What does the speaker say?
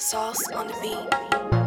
Sauce on the beat.